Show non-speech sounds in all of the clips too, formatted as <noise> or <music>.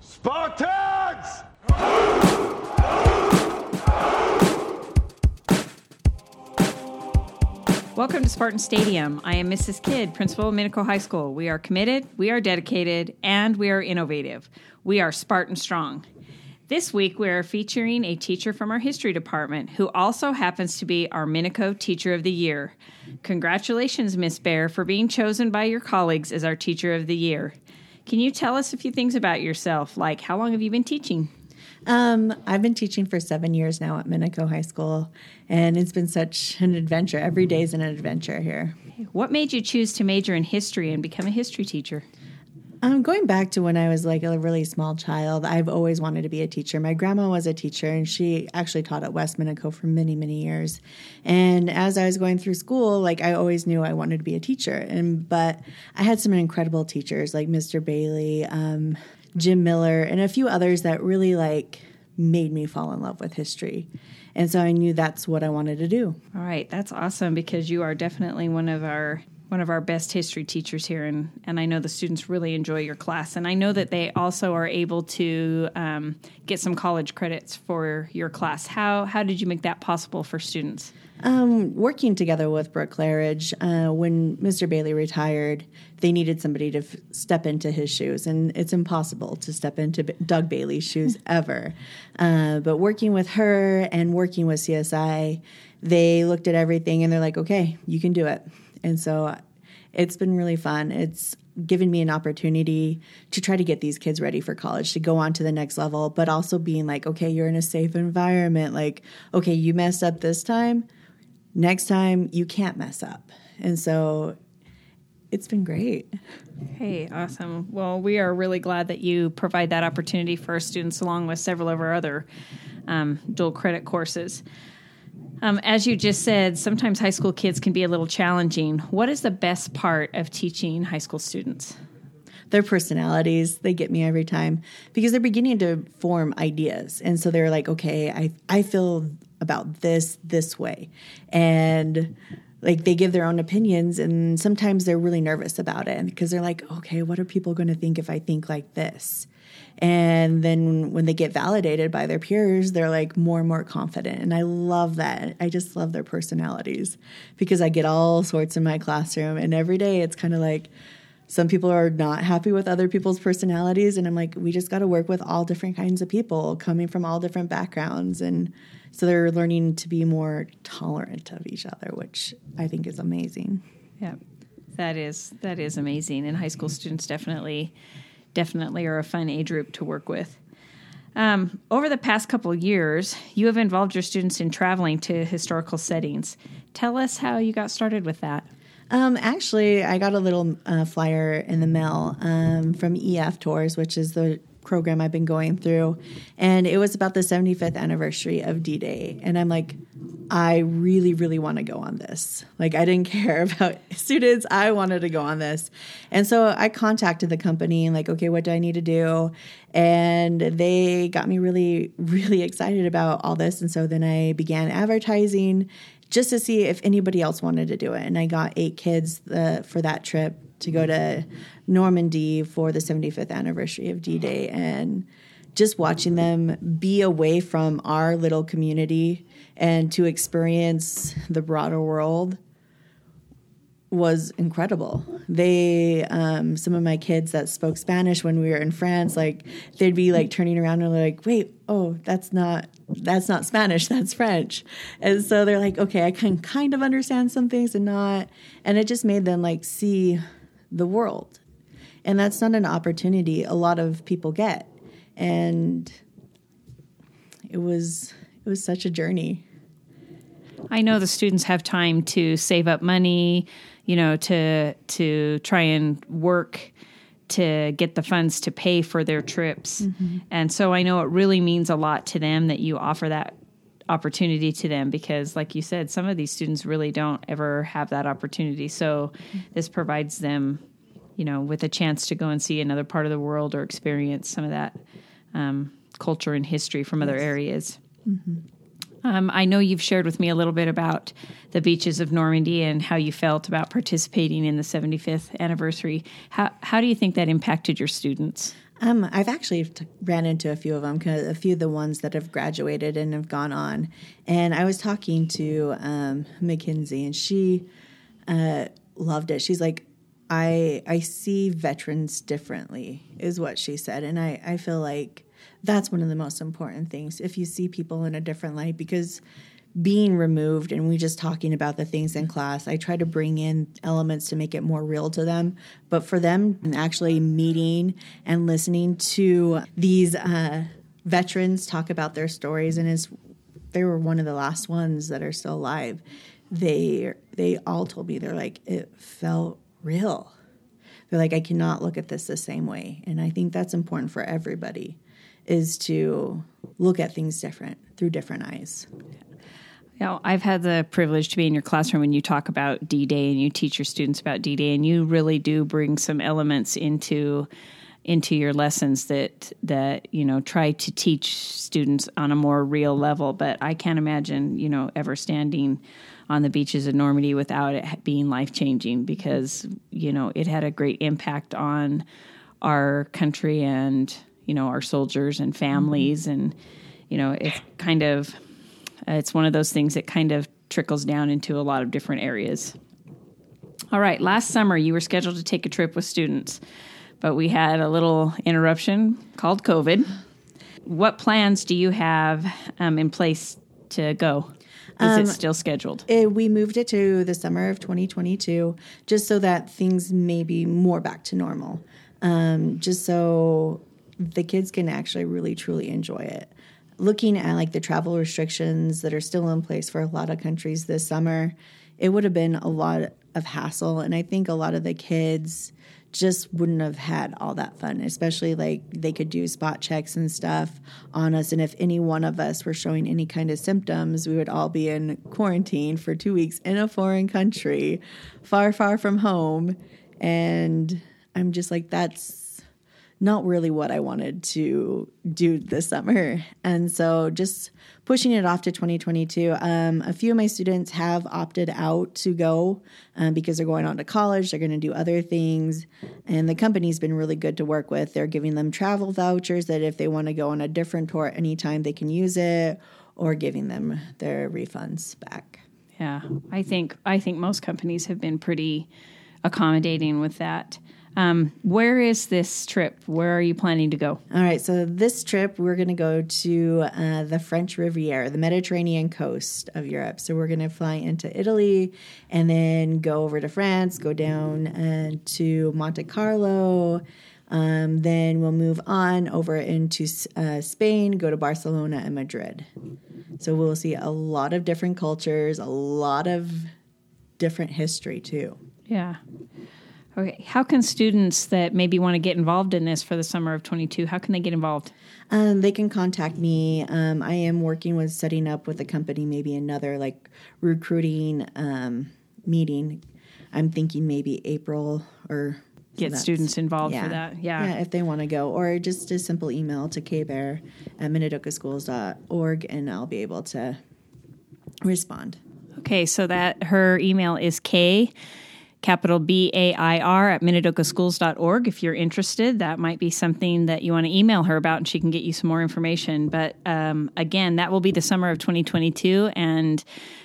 Spartans! Welcome to Spartan Stadium. I am Mrs. Kidd, principal of Minico High School. We are committed, we are dedicated, and we are innovative. We are Spartan Strong. This week, we are featuring a teacher from our history department who also happens to be our Minico Teacher of the Year. Congratulations, Miss Bair, for being chosen by your colleagues as our Teacher of the Year. Can you tell us a few things about yourself? Like, how long have you been teaching? Um, I've been teaching for seven years now at Minico High School, and it's been such an adventure. Every day is an adventure here. What made you choose to major in history and become a history teacher? Um, going back to when I was like a really small child, I've always wanted to be a teacher. My grandma was a teacher, and she actually taught at West Minico for many, many years. And as I was going through school, like I always knew I wanted to be a teacher. And but I had some incredible teachers like Mr. Bailey, um, Jim Miller, and a few others that really like made me fall in love with history. And so I knew that's what I wanted to do. All right, that's awesome because you are definitely one of our one of our best history teachers here, and and I know the students really enjoy your class, and I know that they also are able to um, get some college credits for your class. How how did you make that possible for students? Um, working together with Brooke Claridge, uh, when Mr. Bailey retired, they needed somebody to f- step into his shoes, and it's impossible to step into B- Doug Bailey's shoes <laughs> ever. Uh, but working with her and working with CSI, they looked at everything and they're like, "Okay, you can do it." And so it's been really fun. It's given me an opportunity to try to get these kids ready for college to go on to the next level, but also being like, okay, you're in a safe environment. Like, okay, you messed up this time. Next time, you can't mess up. And so it's been great. Hey, awesome. Well, we are really glad that you provide that opportunity for our students along with several of our other um, dual credit courses. Um, as you just said, sometimes high school kids can be a little challenging. What is the best part of teaching high school students? Their personalities, they get me every time because they're beginning to form ideas. And so they're like, okay, I, I feel about this this way. And like they give their own opinions and sometimes they're really nervous about it because they're like, okay, what are people going to think if I think like this? And then when they get validated by their peers, they're like more and more confident. And I love that. I just love their personalities because I get all sorts in my classroom. And every day it's kind of like some people are not happy with other people's personalities. And I'm like, we just got to work with all different kinds of people coming from all different backgrounds. And so they're learning to be more tolerant of each other, which I think is amazing. Yeah, that is that is amazing. And high school students definitely definitely are a fun age group to work with. Um, over the past couple of years, you have involved your students in traveling to historical settings. Tell us how you got started with that. Um, actually, I got a little uh, flyer in the mail um, from EF Tours, which is the program I've been going through, and it was about the 75th anniversary of D Day. And I'm like, I really, really want to go on this. Like, I didn't <laughs> care about students, I wanted to go on this. And so I contacted the company, and, like, okay, what do I need to do? And they got me really, <laughs> really excited about all this. And so then I began advertising just to see if anybody else wanted to do it. And I got eight kids uh, for that trip to go to Normandy for the 75th anniversary of D Day. And just watching them be away from our little community and to experience the broader world was incredible. They, um, some of my kids that spoke Spanish when we were in France, like they'd be like turning around and like, wait, oh, that's not that's not Spanish, <laughs> that's French. And so they're like, okay, I can kind of understand some things and not. And it just made them like see the world. And that's not an opportunity a lot of people get. And it was it was such a journey. I know the students have time to save up money, you know, to to try and work to get the funds to pay for their trips. Mm-hmm. And so I know it really means a lot to them that you offer that opportunity to them because like you said some of these students really don't ever have that opportunity. So this provides them, you know, with a chance to go and see another part of the world or experience some of that um, culture and history from other areas. Mm-hmm. Um, I know you've shared with me a little bit about the beaches of Normandy and how you felt about participating in the 75th anniversary. How, how do you think that impacted your students? Um, I've actually t- ran into a few of them, a few of the ones that have graduated and have gone on. And I was talking to um, Mackenzie, and she uh, loved it. She's like, I I see veterans differently, is what she said, and I I feel like that's one of the most important things. If you see people in a different light, because being removed and we just talking about the things in class i try to bring in elements to make it more real to them. But for them actually meeting and listening to these uh, veterans talk about their stories and as they were one of the last ones that are still alive. They they all told me they're like it felt real. They're like i cannot look at this the same way. And i think that's important for everybody is to look at things different through different eyes know, I've had the privilege to be in your classroom when you talk about D Day and you teach your students about D Day, and you really do bring some elements into into your lessons that that you know try to teach students on a more real level. But I can't imagine you know ever standing on the beaches of Normandy without it being life changing because you know it had a great impact on our country and you know our soldiers and families mm-hmm. and you know it's kind of uh, it's one of those things that kind of trickles down into a lot of different areas. All right, last summer you were scheduled to take a trip with students, but we had a little interruption called COVID. What plans do you have um, in place to go? Is um, it still scheduled? It, we moved it to the summer of 2022 just so that things may be more back to normal. Um, just so the kids can actually really truly enjoy it looking at like the travel restrictions that are still in place for a lot of countries this summer, it would have been a lot of hassle. And I think a lot of the kids just wouldn't have had all that fun, especially like they could do spot checks and stuff on us. And if any one of us were showing any kind of symptoms, we would all be in quarantine for two weeks in a foreign country, far, far from home. And I'm just like, that's not really what I wanted to do this summer. And so just pushing it off to 2022. Um, a few of my students have opted out to go um, because they're going on to college, they're going to do other things. And the company's been really good to work with. They're giving them travel vouchers that if they want to go on a different tour anytime, they can use it or giving them their refunds back. Yeah, I think I think most companies have been pretty accommodating with that. Um, where is this trip? Where are you planning to go? All right, so this trip we're going to go to uh, the French Riviera, the Mediterranean coast of Europe. So we're going to fly into Italy and then go over to France, go down uh, to Monte Carlo. Um, then we'll move on over into uh, Spain, go to Barcelona and Madrid. So we'll see a lot of different cultures, a lot of different history too. Yeah. Okay. How can students that maybe want to get involved in this for the summer of 22, how can they get involved? Um, they can contact me. Um, I am working with setting up with a company, maybe another like recruiting um, meeting. I'm thinking maybe April or get so students involved yeah. for that. Yeah. Yeah, if they want to go. Or just a simple email to kbair at minidokaschools.org and I'll be able to respond. Okay, so that her email is K capital B A I R at minidokaschools.org. If you're interested, that might be something that you want to email her about and she can get you some more information. But um, again, that will be the summer of 2022 and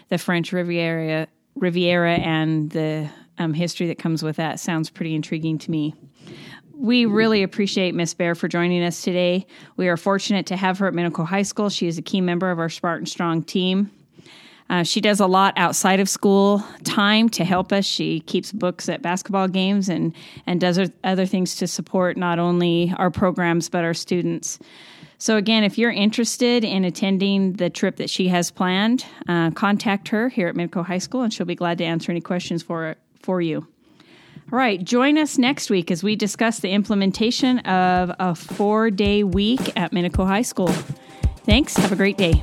the French Riviera, Riviera and the um, history that comes with that sounds pretty intriguing to me. We really appreciate Miss Bair for joining us today. We are fortunate to have her at Minico High School. She is a key member of our Spartan Strong team. Uh, she does a lot outside of school time to help us. She keeps books at basketball games and, and does other things to support not only our programs but our students. So, again, if you're interested in attending the trip that she has planned, uh, contact her here at Minico High School and she'll be glad to answer any questions for, for you. All right, join us next week as we discuss the implementation of a four day week at Minico High School. Thanks. Have a great day.